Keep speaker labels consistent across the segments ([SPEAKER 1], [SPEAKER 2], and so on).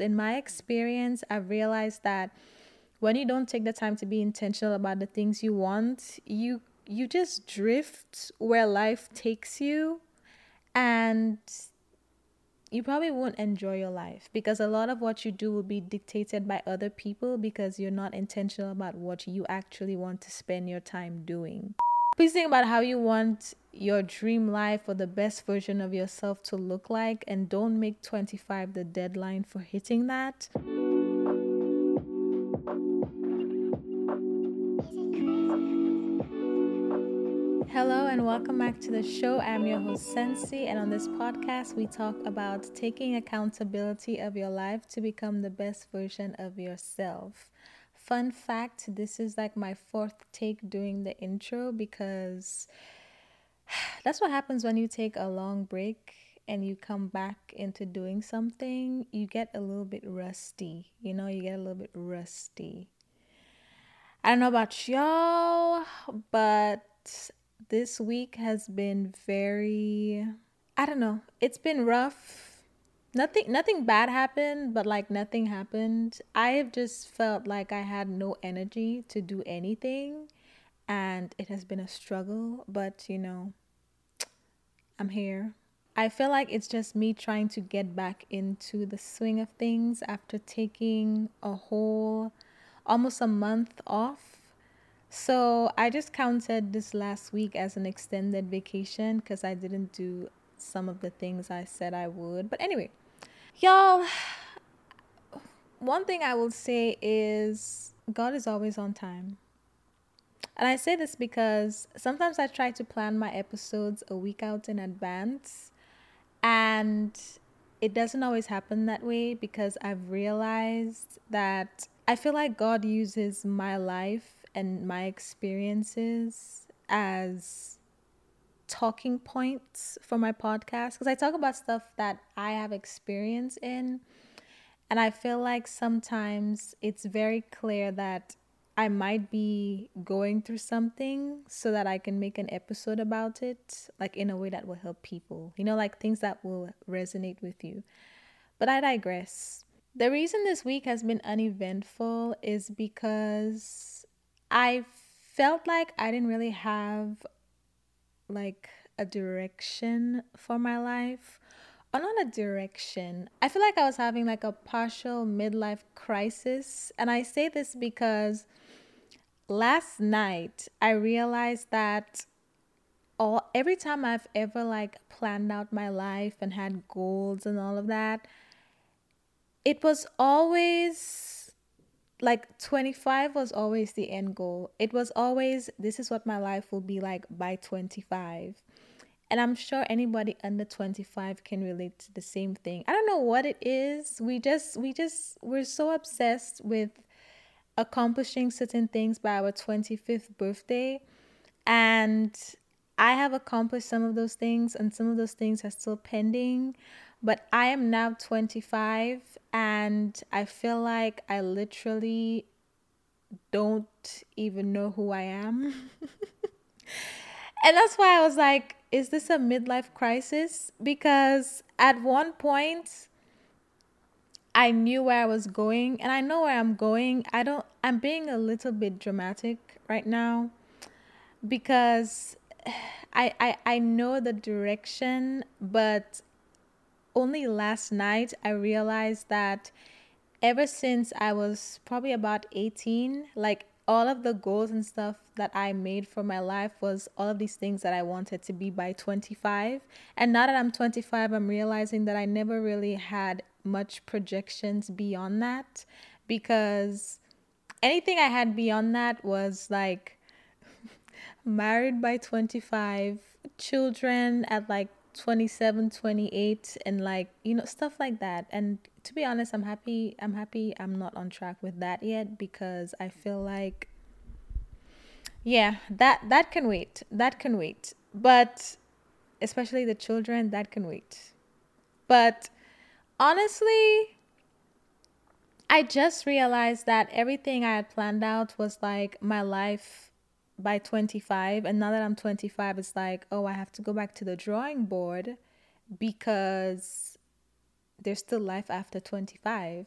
[SPEAKER 1] in my experience, I've realized that when you don't take the time to be intentional about the things you want, you you just drift where life takes you and you probably won't enjoy your life because a lot of what you do will be dictated by other people because you're not intentional about what you actually want to spend your time doing. Please think about how you want your dream life or the best version of yourself to look like and don't make 25 the deadline for hitting that. Hello and welcome back to the show. I'm your host Sensi, and on this podcast, we talk about taking accountability of your life to become the best version of yourself. Fun fact this is like my fourth take doing the intro because that's what happens when you take a long break and you come back into doing something. You get a little bit rusty, you know, you get a little bit rusty. I don't know about y'all, but this week has been very I don't know. It's been rough. Nothing nothing bad happened, but like nothing happened. I have just felt like I had no energy to do anything and it has been a struggle, but you know, I'm here. I feel like it's just me trying to get back into the swing of things after taking a whole almost a month off so I just counted this last week as an extended vacation because I didn't do some of the things I said I would. But anyway, y'all, one thing I will say is God is always on time. And I say this because sometimes I try to plan my episodes a week out in advance, and it doesn't always happen that way because I've realized that I feel like God uses my life and my experiences as talking points for my podcast because I talk about stuff that I have experience in. And I feel like sometimes it's very clear that I might be going through something so that I can make an episode about it, like in a way that will help people, you know, like things that will resonate with you. But I digress. The reason this week has been uneventful is because I felt like I didn't really have like a direction for my life. Or not a direction. I feel like I was having like a partial midlife crisis. And I say this because last night I realized that all every time I've ever like planned out my life and had goals and all of that, it was always like 25 was always the end goal. It was always this is what my life will be like by 25. And I'm sure anybody under 25 can relate to the same thing. I don't know what it is. We just we just we're so obsessed with accomplishing certain things by our 25th birthday and I have accomplished some of those things and some of those things are still pending. But I am now 25 and I feel like I literally don't even know who I am. and that's why I was like, is this a midlife crisis? Because at one point, I knew where I was going and I know where I'm going. I don't, I'm being a little bit dramatic right now because I, I, I know the direction, but only last night I realized that ever since I was probably about 18, like all of the goals and stuff that I made for my life was all of these things that I wanted to be by 25. And now that I'm 25, I'm realizing that I never really had much projections beyond that because anything I had beyond that was like married by 25, children at like 27 28 and like you know stuff like that. And to be honest i'm happy i'm happy i'm not on track with that yet because i feel like yeah that that can wait that can wait. But especially the children that can wait. But honestly i just realized that everything i had planned out was like my life by 25 and now that i'm 25 it's like oh i have to go back to the drawing board because there's still life after 25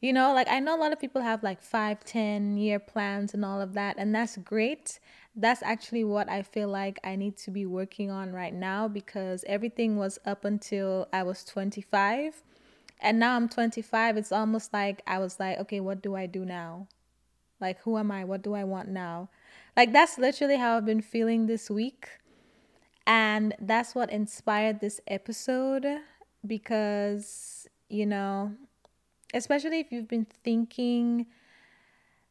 [SPEAKER 1] you know like i know a lot of people have like five ten year plans and all of that and that's great. That's actually what i feel like i need to be working on right now because everything was up until i was 25 and now i'm 25 it's almost like i was like okay what do i do now? Like who am i? What do i want now like that's literally how i've been feeling this week. And that's what inspired this episode because you know especially if you've been thinking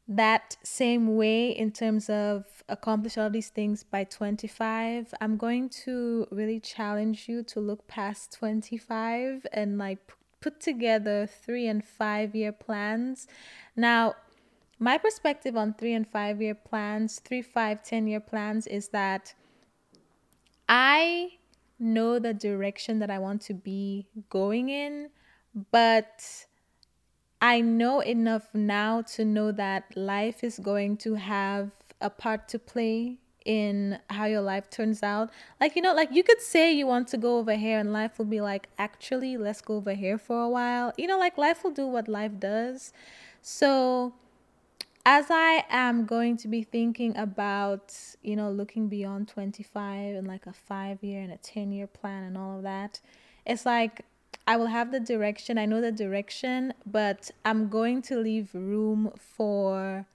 [SPEAKER 1] that same way in terms of accomplish all these things by 25 i'm going to really challenge you to look past 25 and like put together three and five year plans. Now my perspective on three and five year plans three five ten year plans is that i know the direction that i want to be going in but I know enough now to know that life is going to have a part to play in how your life turns out. Like, you know, like you could say you want to go over here and life will be like, actually, let's go over here for a while. You know, like life will do what life does. So, as I am going to be thinking about, you know, looking beyond 25 and like a five year and a 10 year plan and all of that, it's like I will have the direction. I know the direction, but I'm going to leave room for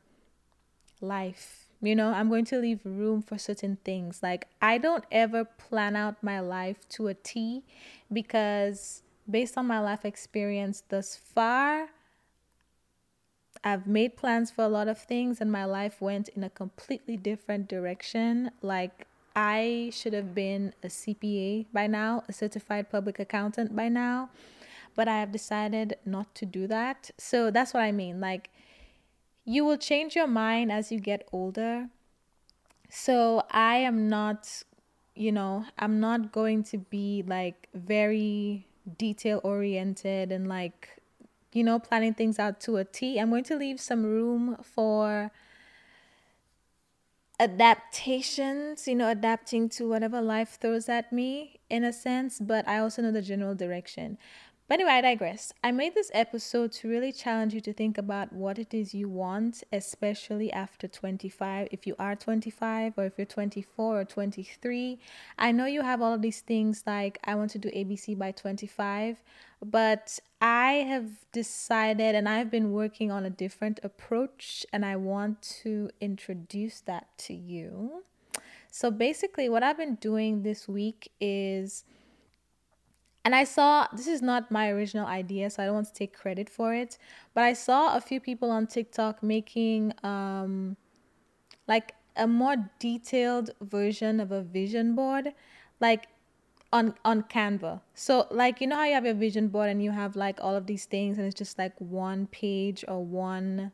[SPEAKER 1] life. You know, I'm going to leave room for certain things. Like, I don't ever plan out my life to a T because, based on my life experience thus far, I've made plans for a lot of things and my life went in a completely different direction. Like, I should have been a CPA by now, a certified public accountant by now, but I have decided not to do that. So that's what I mean. Like, you will change your mind as you get older. So I am not, you know, I'm not going to be like very detail oriented and like, you know, planning things out to a T. I'm going to leave some room for adaptations, you know, adapting to whatever life throws at me in a sense, but I also know the general direction. But anyway, I digress. I made this episode to really challenge you to think about what it is you want, especially after 25. If you are 25 or if you're 24 or 23, I know you have all of these things like I want to do ABC by 25, but I have decided and I've been working on a different approach and I want to introduce that to you. So basically, what I've been doing this week is and I saw this is not my original idea, so I don't want to take credit for it. But I saw a few people on TikTok making um, like a more detailed version of a vision board, like on on Canva. So like you know how you have your vision board and you have like all of these things, and it's just like one page or one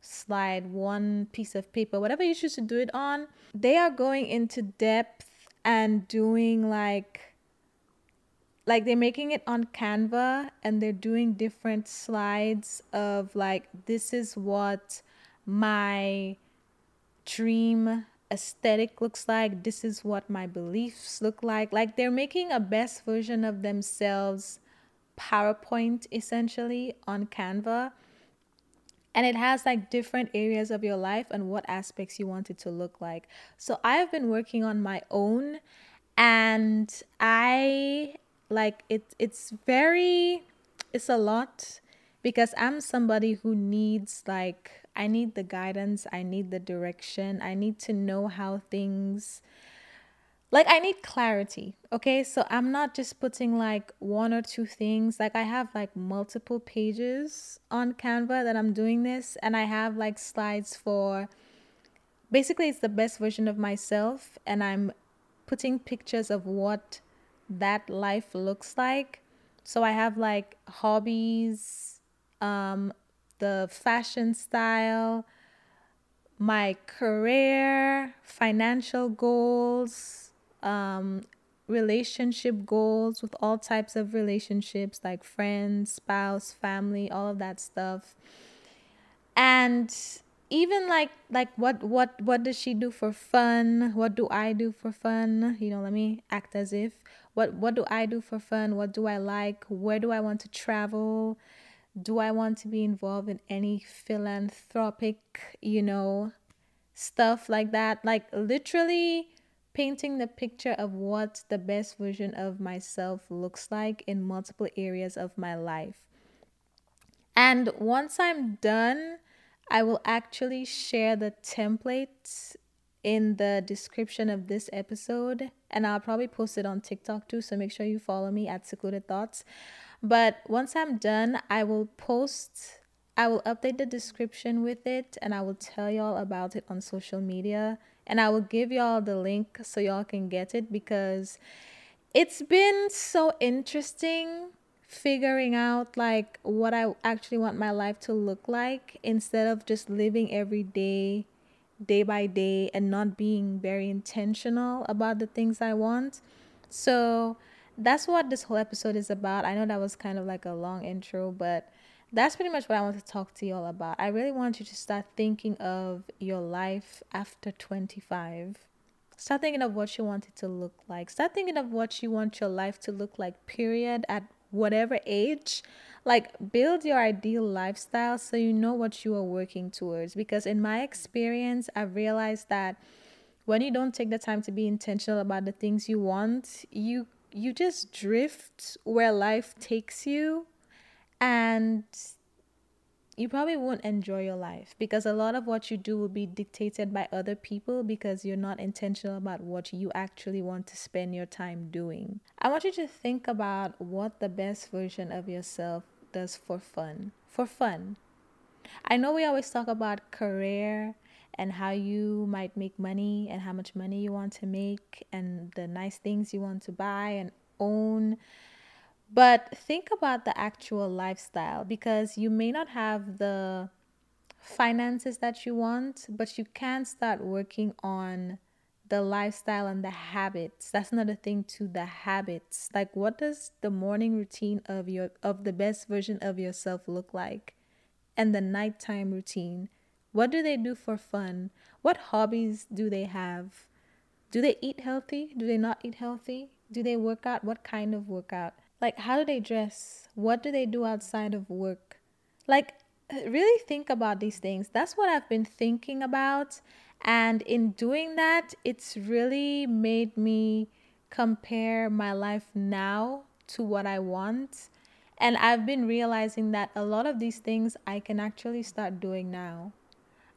[SPEAKER 1] slide, one piece of paper, whatever you choose to do it on. They are going into depth and doing like like they're making it on Canva and they're doing different slides of like this is what my dream aesthetic looks like. This is what my beliefs look like. Like they're making a best version of themselves PowerPoint essentially on Canva. And it has like different areas of your life and what aspects you want it to look like. So I've been working on my own and I like it it's very it's a lot because I'm somebody who needs like I need the guidance, I need the direction, I need to know how things like I need clarity. Okay? So I'm not just putting like one or two things. Like I have like multiple pages on Canva that I'm doing this and I have like slides for basically it's the best version of myself and I'm putting pictures of what that life looks like. So I have like hobbies, um, the fashion style, my career, financial goals, um, relationship goals with all types of relationships like friends, spouse, family, all of that stuff. And even like like what what what does she do for fun? What do i do for fun? You know let me act as if. What what do i do for fun? What do i like? Where do i want to travel? Do i want to be involved in any philanthropic you know stuff like that? Like literally painting the picture of what the best version of myself looks like in multiple areas of my life. And once i'm done I will actually share the template in the description of this episode and I'll probably post it on TikTok too. So make sure you follow me at Secluded Thoughts. But once I'm done, I will post, I will update the description with it and I will tell y'all about it on social media. And I will give y'all the link so y'all can get it because it's been so interesting figuring out like what I actually want my life to look like instead of just living every day day by day and not being very intentional about the things I want. So that's what this whole episode is about. I know that was kind of like a long intro, but that's pretty much what I want to talk to you all about. I really want you to start thinking of your life after 25. Start thinking of what you want it to look like. Start thinking of what you want your life to look like, period, at whatever age like build your ideal lifestyle so you know what you are working towards. Because in my experience i've realized that when you don't take the time to be intentional about the things you want you you just drift where life takes you. And you probably won't enjoy your life because a lot of what you do will be dictated by other people because you're not intentional about what you actually want to spend your time doing. I want you to think about what the best version of yourself does for fun. For fun. I know we always talk about career and how you might make money and how much money you want to make and the nice things you want to buy and own but think about the actual lifestyle because you may not have the finances that you want, but you can start working on the lifestyle and the habits. That's another thing to the habits. Like what does the morning routine of your of the best version of yourself look like? And the nighttime routine. What do they do for fun? What hobbies do they have? Do they eat healthy? Do they not eat healthy? Do they work out? What kind of workout? Like, how do they dress? What do they do outside of work? Like, uh, really think about these things. That's what I've been thinking about. And in doing that, it's really made me compare my life now to what I want. And I've been realizing that a lot of these things I can actually start doing now.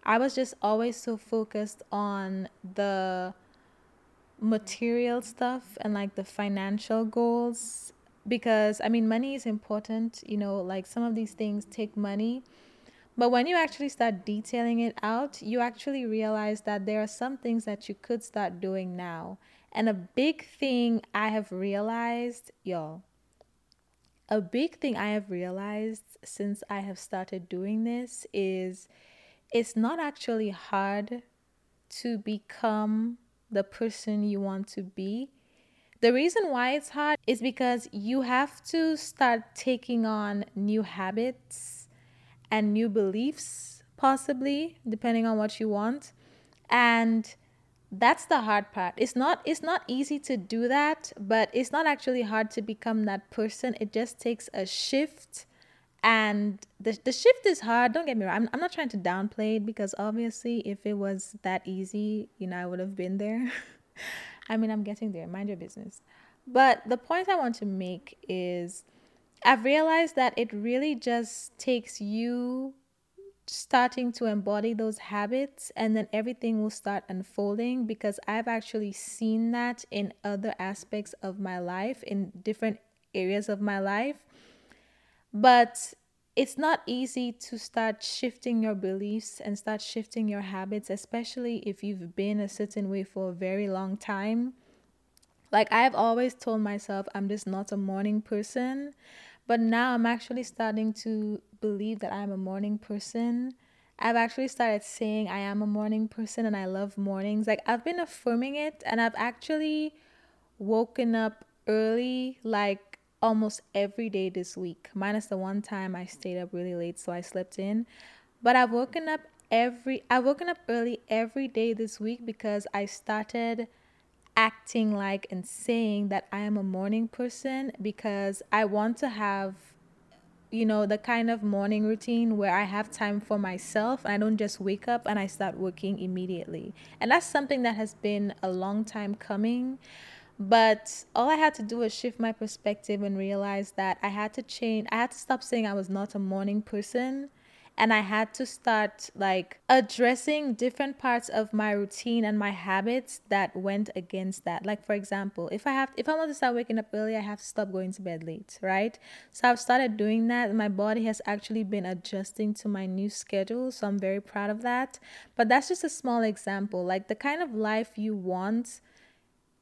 [SPEAKER 1] I was just always so focused on the material stuff and like the financial goals because I mean, money is important, you know, like some of these things take money. But when you actually start detailing it out, you actually realize that there are some things that you could start doing now. And a big thing I have realized, y'all, a big thing I have realized since I have started doing this is it's not actually hard to become the person you want to be the reason why it's hard is because you have to start taking on new habits and new beliefs, possibly, depending on what you want. And that's the hard part. It's not it's not easy to do that, but it's not actually hard to become that person. It just takes a shift and the, the shift is hard don't get me wrong I'm, I'm not trying to downplay it because obviously if it was that easy you know i would have been there I mean, I'm getting there. Mind your business. But the point I want to make is I've realized that it really just takes you starting to embody those habits and then everything will start unfolding because I've actually seen that in other aspects of my life, in different areas of my life. But it's not easy to start shifting your beliefs and start shifting your habits, especially if you've been a certain way for a very long time. Like I've always told myself I'm just not a morning person, but now I'm actually starting to believe that I'm a morning person. I've actually started saying I am a morning person and I love mornings. Like I've been affirming it and I've actually woken up early like almost every day this week, minus the one time I stayed up really late, so I slept in. But I've woken up every I've woken up early every day this week because I started acting like and saying that I am a morning person because I want to have you know the kind of morning routine where I have time for myself and I don't just wake up and I start working immediately. And that's something that has been a long time coming. But all I had to do was shift my perspective and realize that I had to change. I had to stop saying I was not a morning person and I had to start like addressing different parts of my routine and my habits that went against that. Like for example, if I have if I want to start waking up early, I have to stop going to bed late, right? So I've started doing that. My body has actually been adjusting to my new schedule, so I'm very proud of that. But that's just a small example. Like the kind of life you want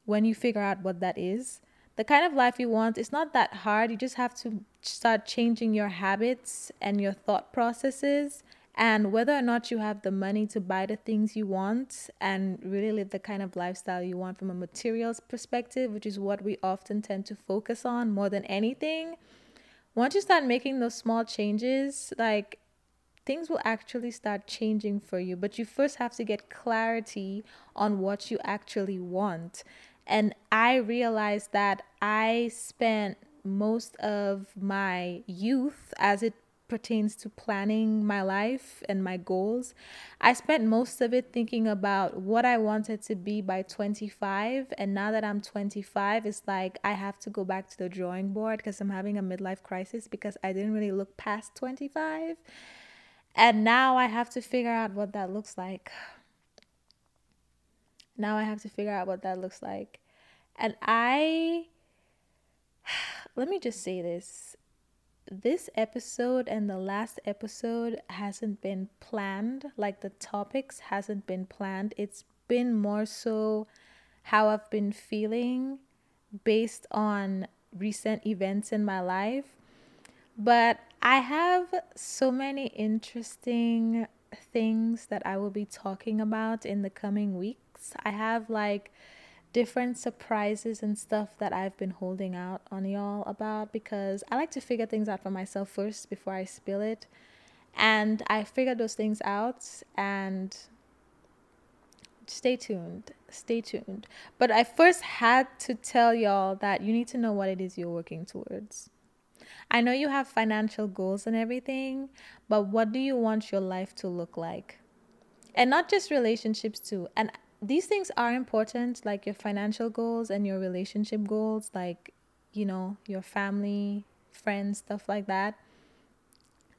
[SPEAKER 1] when you figure out what that is the kind of life you want is not that hard. You just have to start changing your habits and your thought processes and whether or not you have the money to buy the things you want and really live the kind of lifestyle you want from a materials perspective, which is what we often tend to focus on more than anything. Once you start making those small changes, like things will actually start changing for you. But you first have to get clarity on what you actually want. And I realized that I spent most of my youth as it pertains to planning my life and my goals. I spent most of it thinking about what I wanted to be by 25. And now that I'm 25, it's like I have to go back to the drawing board because I'm having a midlife crisis because I didn't really look past 25. And now I have to figure out what that looks like. Now I have to figure out what that looks like. And I, let me just say this. This episode and the last episode hasn't been planned. Like the topics hasn't been planned. It's been more so how i've been feeling based on recent events in my life. But i have so many interesting things that i will be talking about in the coming weeks. I have like different surprises and stuff that I've been holding out on y'all about because I like to figure things out for myself first before I spill it. And I figured those things out and stay tuned. Stay tuned. But I first had to tell y'all that you need to know what it is you're working towards. I know you have financial goals and everything, but what do you want your life to look like? And not just relationships too. And these things are important, like your financial goals and your relationship goals, like, you know, your family, friends, stuff like that.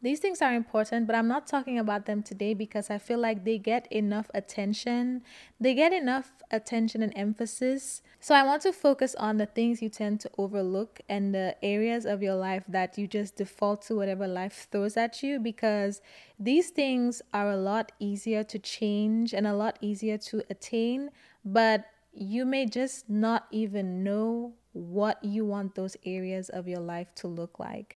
[SPEAKER 1] These things are important, but I'm not talking about them today because I feel like they get enough attention. They get enough attention and emphasis. So I want to focus on the things you tend to overlook and the areas of your life that you just default to whatever life throws at you because these things are a lot easier to change and a lot easier to attain, but you may just not even know what you want those areas of your life to look like.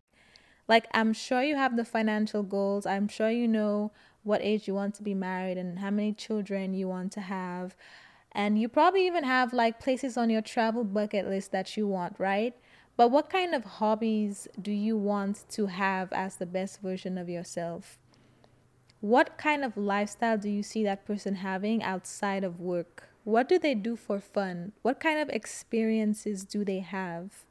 [SPEAKER 1] Like, I'm sure you have the financial goals. I'm sure you know what age you want to be married and how many children you want to have. And you probably even have like places on your travel bucket list that you want, right? But what kind of hobbies do you want to have as the best version of yourself? What kind of lifestyle do you see that person having outside of work? What do they do for fun? What kind of experiences do they have?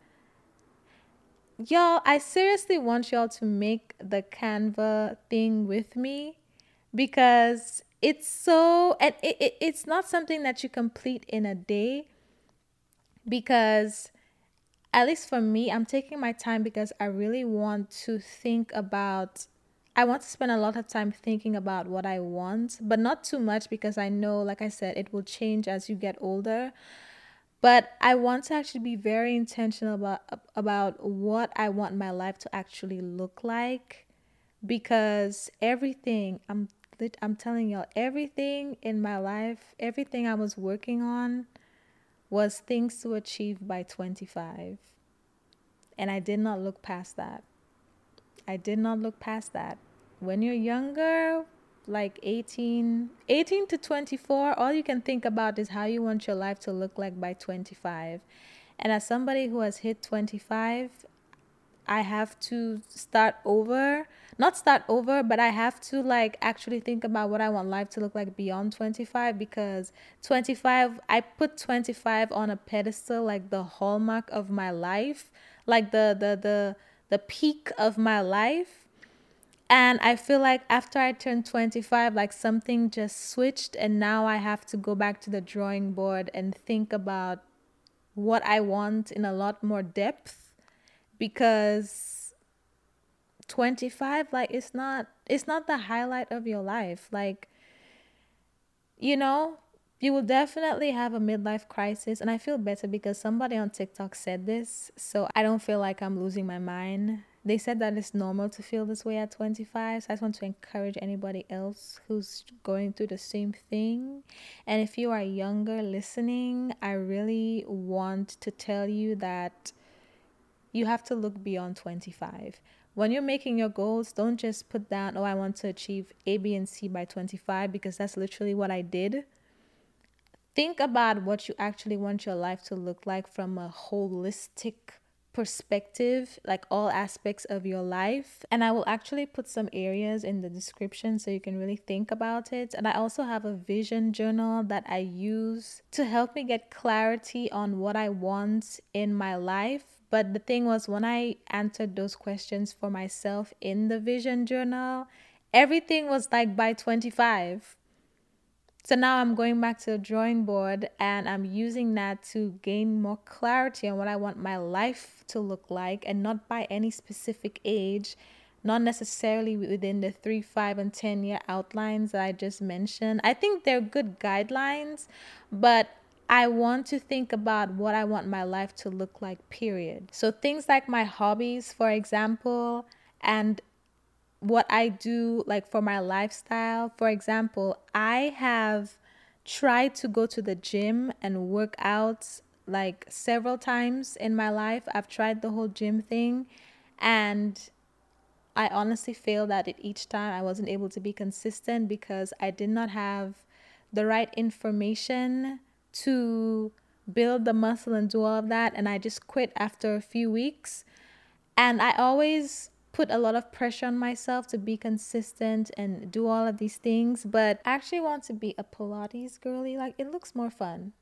[SPEAKER 1] Y'all, I seriously want y'all to make the Canva thing with me because it's so, and it, it, it's not something that you complete in a day because at least for me, I'm taking my time because I really want to think about I want to spend a lot of time thinking about what I want, but not too much because I know, like I said, it will change as you get older. But I want to actually be very intentional about about what I want my life to actually look like because everything I'm I'm telling y'all, everything in my life, everything I was working on was things to achieve by 25. And I did not look past that. I did not look past that. When you're younger, like 18 18 to 24 all you can think about is how you want your life to look like by 25 and as somebody who has hit 25 i have to start over not start over but i have to like actually think about what i want life to look like beyond 25 because 25 i put 25 on a pedestal like the hallmark of my life like the the the the peak of my life and I feel like after I turned 25, like something just switched, and now I have to go back to the drawing board and think about what I want in a lot more depth because 25 like it's not it's not the highlight of your life. Like you know you will definitely have a midlife crisis and i feel better because somebody on tiktok said this so i don't feel like i'm losing my mind they said that it's normal to feel this way at 25 so i just want to encourage anybody else who's going through the same thing. And if you are younger listening i really want to tell you that you have to look beyond 25 when you're making your goals don't just put down oh i want to achieve a b and c by 25 because that's literally what i did. Think about what you actually want your life to look like from a holistic perspective, like all aspects of your life. And I will actually put some areas in the description so you can really think about it. And I also have a vision journal that I use to help me get clarity on what I want in my life. But the thing was, when I answered those questions for myself in the vision journal, everything was like by 25 so now I'm going back to the drawing board and I'm using that to gain more clarity on what I want my life to look like and not by any specific age, not necessarily within the three, five, and 10 year outlines that I just mentioned. I think they're good guidelines, but I want to think about what I want my life to look like, period. So things like my hobbies, for example, and what I do like for my lifestyle. For example, I have tried to go to the gym and work out like several times in my life. I've tried the whole gym thing and I honestly failed at it each time. I wasn't able to be consistent because I did not have the right information to build the muscle and do all of that. And I just quit after a few weeks. And I always put a lot of pressure on myself to be consistent and do all of these things, but I actually want to be a Pilates girly. Like it looks more fun.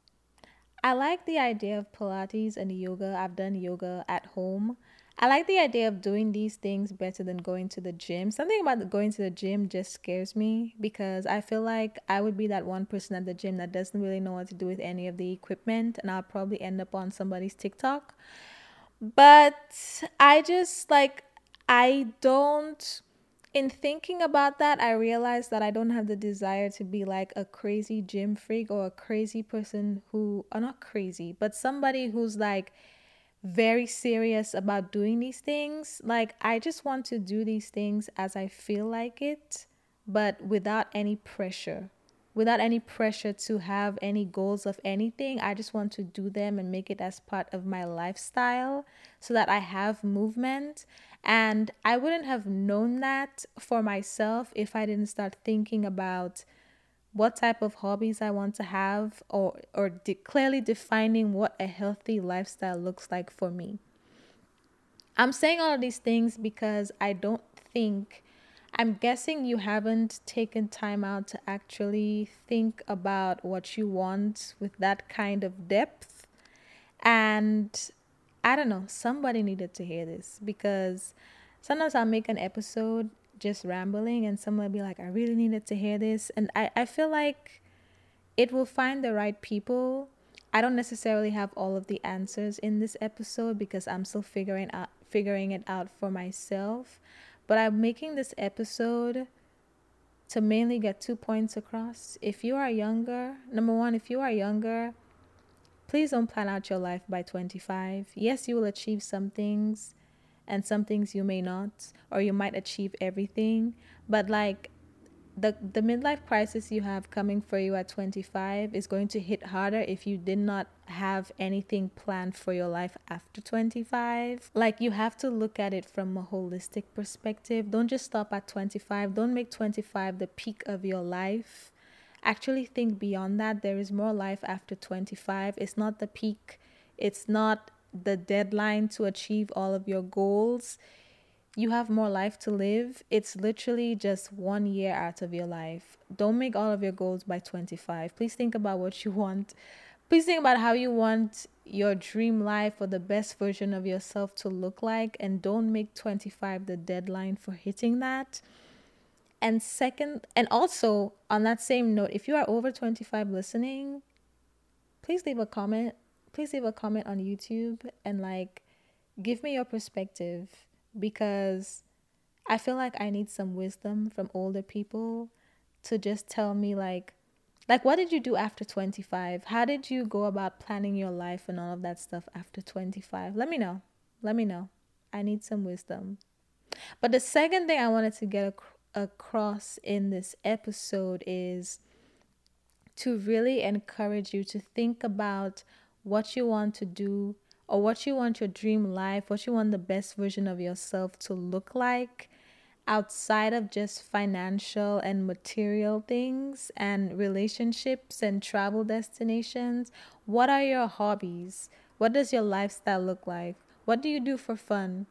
[SPEAKER 1] I like the idea of Pilates and yoga. I've done yoga at home. I like the idea of doing these things better than going to the gym. Something about going to the gym just scares me because I feel like I would be that one person at the gym that doesn't really know what to do with any of the equipment and I'll probably end up on somebody's TikTok. But I just like I don't in thinking about that, I realized that I don't have the desire to be like a crazy gym freak or a crazy person who are not crazy, but somebody who's like very serious about doing these things. Like, I just want to do these things as I feel like it, but without any pressure. Without any pressure to have any goals of anything, I just want to do them and make it as part of my lifestyle so that I have movement and I wouldn't have known that for myself if I didn't start thinking about what type of hobbies I want to have or or de- clearly defining what a healthy lifestyle looks like for me. I'm saying all of these things because I don't think I'm guessing you haven't taken time out to actually think about what you want with that kind of depth. And I don't know, somebody needed to hear this because sometimes I'll make an episode just rambling and someone will be like, I really needed to hear this. And I, I feel like it will find the right people. I don't necessarily have all of the answers in this episode because I'm still figuring out figuring it out for myself. But I'm making this episode to mainly get two points across. If you are younger, number one, if you are younger, Please don't plan out your life by 25. Yes, you will achieve some things and some things you may not, or you might achieve everything. But like the the midlife crisis you have coming for you at 25 is going to hit harder if you did not have anything planned for your life after 25 like you have to look at it from a holistic perspective. Don't just stop at 25 don't make 25 the peak of your life. Actually think beyond that. There is more life after 25 it's not the peak. It's not the deadline to achieve all of your goals you have more life to live. It's literally just one year out of your life. Don't make all of your goals by 25. Please think about what you want. Please think about how you want your dream life or the best version of yourself to look like. And don't make 25 the deadline for hitting that. And second, and also on that same note, if you are over 25 listening, please leave a comment. Please leave a comment on YouTube and like give me your perspective because I feel like I need some wisdom from older people to just tell me like like what did you do after 25? How did you go about planning your life and all of that stuff after 25? Let me know. Let me know. I need some wisdom. But the second thing I wanted to get ac- across in this episode is to really encourage you to think about what you want to do or what you want your dream life, what you want the best version of yourself to look like outside of just financial and material things and relationships and travel destinations. What are your hobbies? What does your lifestyle look like? What do you do for fun?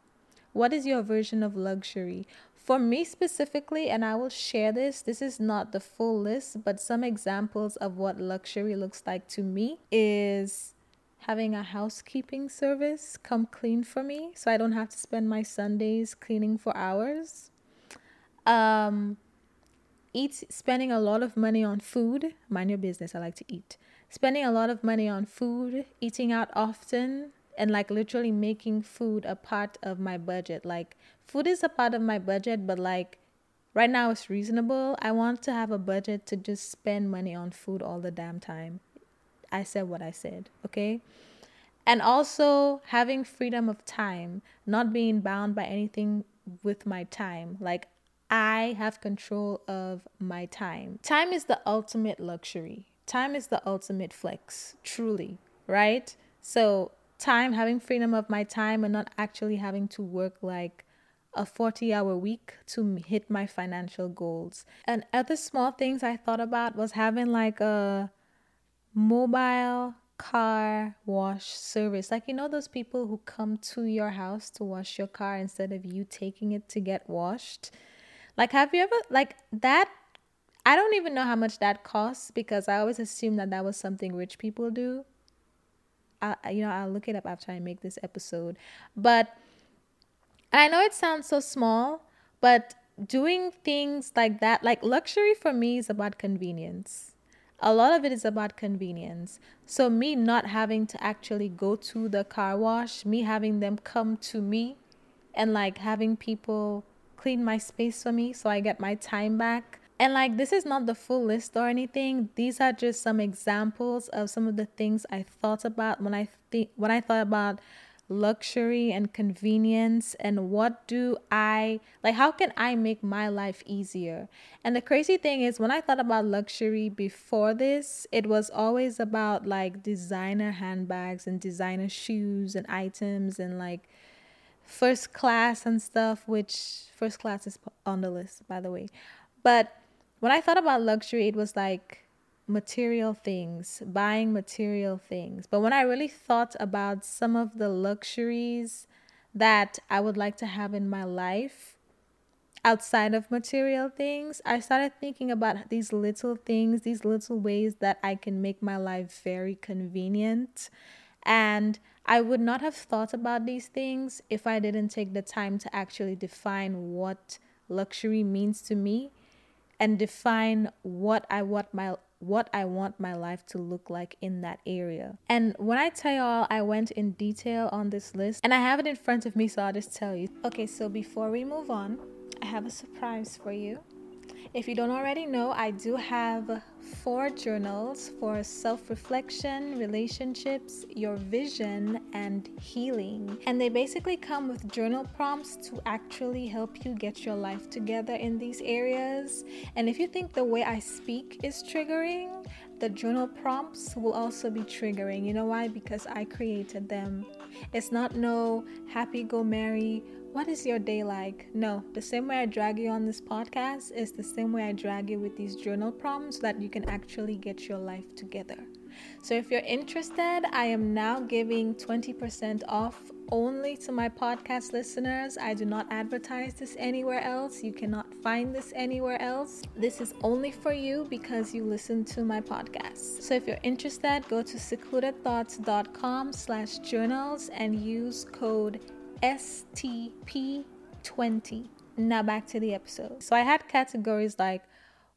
[SPEAKER 1] What is your version of luxury? For me specifically, and I will share this, this is not the full list, but some examples of what luxury looks like to me is having a housekeeping service come clean for me so I don't have to spend my Sundays cleaning for hours. Um, eat spending a lot of money on food. Mind your business, I like to eat. Spending a lot of money on food, eating out often, and like literally making food a part of my budget. Like food is a part of my budget, but like right now it's reasonable. I want to have a budget to just spend money on food all the damn time. I said what I said, okay? And also having freedom of time, not being bound by anything with my time. Like I have control of my time. Time is the ultimate luxury. Time is the ultimate flex, truly, right? So, time, having freedom of my time and not actually having to work like a 40 hour week to hit my financial goals. And other small things I thought about was having like a mobile car wash service. Like, you know, those people who come to your house to wash your car instead of you taking it to get washed. Like, have you ever, like, that? I don't even know how much that costs because I always assumed that that was something rich people do. I, you know, I'll look it up after I make this episode. But I know it sounds so small, but doing things like that, like luxury for me is about convenience a lot of it is about convenience. So, me not having to actually go to the car wash, me having them come to me and like having people clean my space for me so I get my time back. And like, this is not the full list or anything. These are just some examples of some of the things I thought about when I think when I thought about luxury and convenience and what do I like how can I make my life easier? And the crazy thing is when I thought about luxury before this, it was always about like designer handbags and designer shoes and items and like first class and stuff, which first class is on the list by the way. But when I thought about luxury, it was like material things, buying material things. But when I really thought about some of the luxuries that I would like to have in my life outside of material things, I started thinking about these little things, these little ways that I can make my life very convenient. And I would not have thought about these things if I didn't take the time to actually define what luxury means to me and define what I want my what I want my life to look like in that area. And when I tell y'all, I went in detail on this list and I have it in front of me, so I'll just tell you. Okay, so before we move on, I have a surprise for you. If you don't already know, I do have four journals for self reflection, relationships, your vision, and healing. And they basically come with journal prompts to actually help you get your life together in these areas. And if you think the way I speak is triggering, the journal prompts will also be triggering. You know why? Because I created them. It's not no happy go merry what is your day like? No, the same way I drag you on this podcast is the same way I drag you with these journal prompts so that you can actually get your life together. So if you're interested, I am now giving 20% off only to my podcast listeners. I do not advertise this anywhere else. You cannot find this anywhere else. This is only for you because you listen to my podcast. So if you're interested, go to secludedthoughts.com slash journals and use code STP20. Now back to the episode. So I had categories like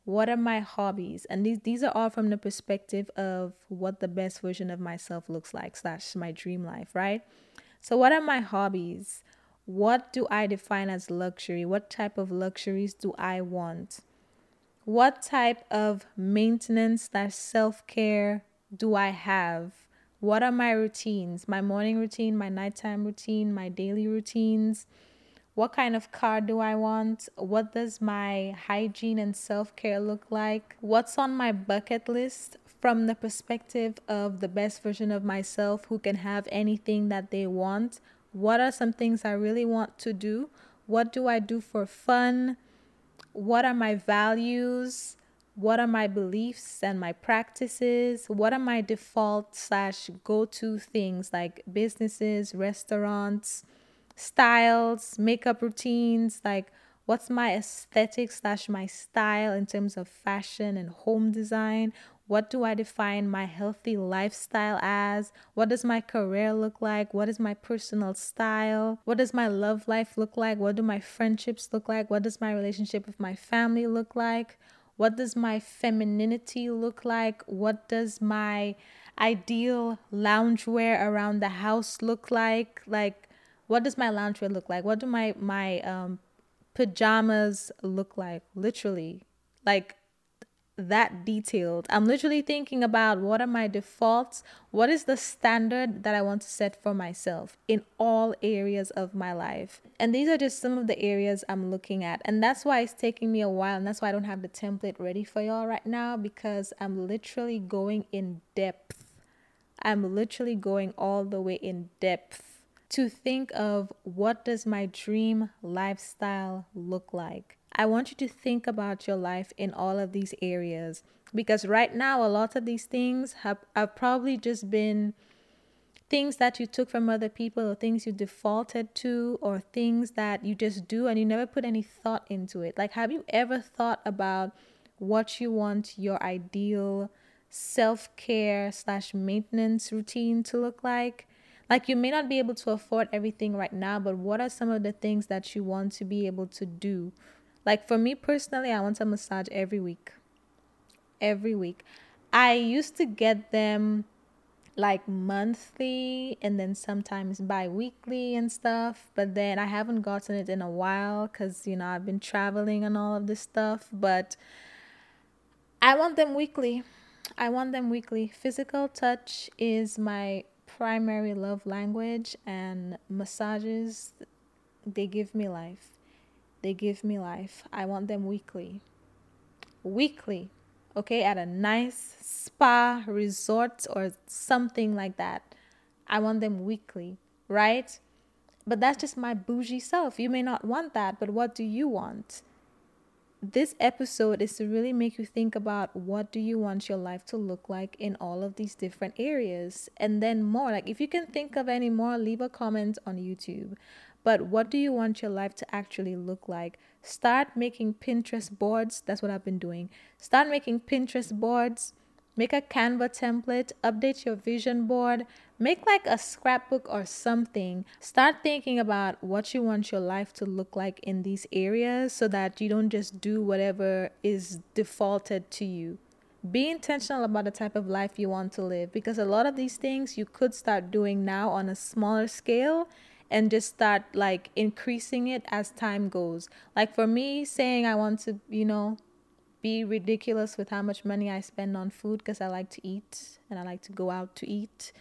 [SPEAKER 1] what are my hobbies? And these these are all from the perspective of what the best version of myself looks like, slash my dream life, right? So what are my hobbies? What do I define as luxury? What type of luxuries do I want? What type of maintenance slash self-care do I have? What are my routines? My morning routine, my nighttime routine, my daily routines. What kind of car do I want? What does my hygiene and self care look like? What's on my bucket list from the perspective of the best version of myself who can have anything that they want? What are some things I really want to do? What do I do for fun? What are my values? What are my beliefs and my practices? What are my default slash go-to things like businesses restaurants styles makeup routines? Like what's my aesthetic slash my style in terms of fashion and home design? What do i define my healthy lifestyle as? What does my career look like? What is my personal style? What does my love life look like? What do my friendships look like? What does my relationship with my family look like what does my femininity look like? What does my ideal loungewear around the house look like? Like, what does my loungewear look like? What do my my um, pajamas look like? Literally, like that detailed. I'm literally thinking about what are my defaults? What is the standard that I want to set for myself in all areas of my life? And these are just some of the areas I'm looking at. And that's why it's taking me a while. And that's why I don't have the template ready for y'all right now because I'm literally going in depth. I'm literally going all the way in depth to think of what does my dream lifestyle look like I want you to think about your life in all of these areas because right now, a lot of these things have, have probably just been things that you took from other people or things you defaulted to or things that you just do and you never put any thought into it. Like, have you ever thought about what you want your ideal self care slash maintenance routine to look like? Like, you may not be able to afford everything right now, but what are some of the things that you want to be able to do? Like for me personally, I want a massage every week. Every week. I used to get them like monthly and then sometimes bi-weekly and stuff but then i haven't gotten it in a while because you know i've been traveling and all of this stuff but i want them weekly i want them weekly physical touch is my primary love language and massages they give me life they give me life. I want them weekly. Weekly, okay, at a nice spa resort or something like that. I want them weekly, right? But that's just my bougie self. You may not want that, but what do you want? This episode is to really make you think about what do you want your life to look like in all of these different areas and then more. Like if you can think of any more, leave a comment on YouTube. But what do you want your life to actually look like? Start making Pinterest boards. That's what I've been doing. Start making Pinterest boards. Make a Canva template, update your vision board, make like a scrapbook or something. Start thinking about what you want your life to look like in these areas so that you don't just do whatever is defaulted to you. Be intentional about the type of life you want to live because a lot of these things you could start doing now on a smaller scale and just start like increasing it as time goes. Like for me, saying I want to, you know, be ridiculous with how much money I spend on food because I like to eat and I like to go out to eat.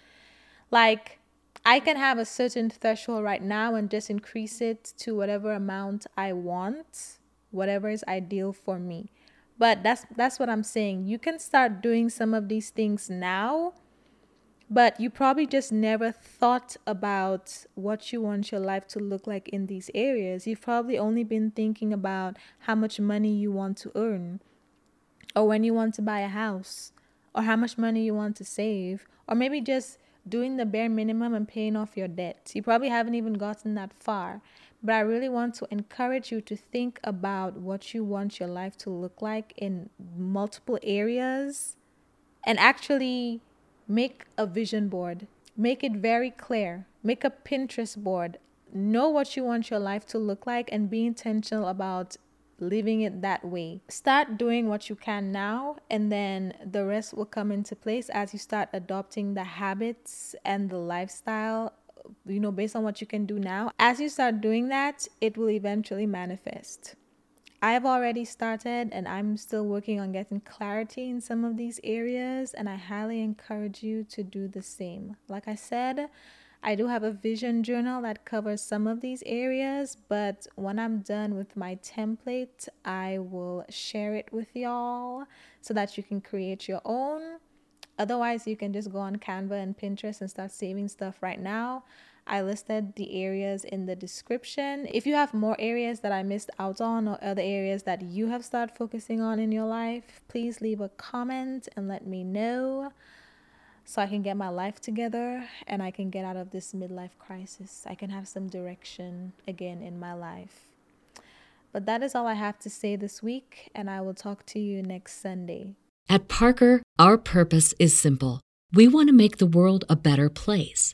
[SPEAKER 1] Like, I can have a certain threshold right now and just increase it to whatever amount I want, whatever is ideal for me. But that's that's what I'm saying. You can start doing some of these things now, but you probably just never thought about what you want your life to look like in these areas. You've probably only been thinking about how much money you want to earn or when you want to buy a house or how much money you want to save or maybe just doing the bare minimum and paying off your debt. You probably haven't even gotten that far. But I really want to encourage you to think about what you want your life to look like in multiple areas and actually make a vision board. Make it very clear. Make a Pinterest board. Know what you want your life to look like and be intentional about living it that way. Start doing what you can now, and then the rest will come into place as you start adopting the habits and the lifestyle, you know, based on what you can do now. As you start doing that, it will eventually manifest. I've already started and I'm still working on getting clarity in some of these areas, and I highly encourage you to do the same. Like I said, I do have a vision journal that covers some of these areas, but when I'm done with my template, I will share it with y'all so that you can create your own. Otherwise, you can just go on Canva and Pinterest and start saving stuff right now. I listed the areas in the description. If you have more areas that I missed out on or other areas that you have started focusing on in your life, please leave a comment and let me know so I can get my life together and I can get out of this midlife crisis. I can have some direction again in my life. But that is all I have to say this week, and I will talk to you next Sunday.
[SPEAKER 2] At Parker, our purpose is simple. We want to make the world a better place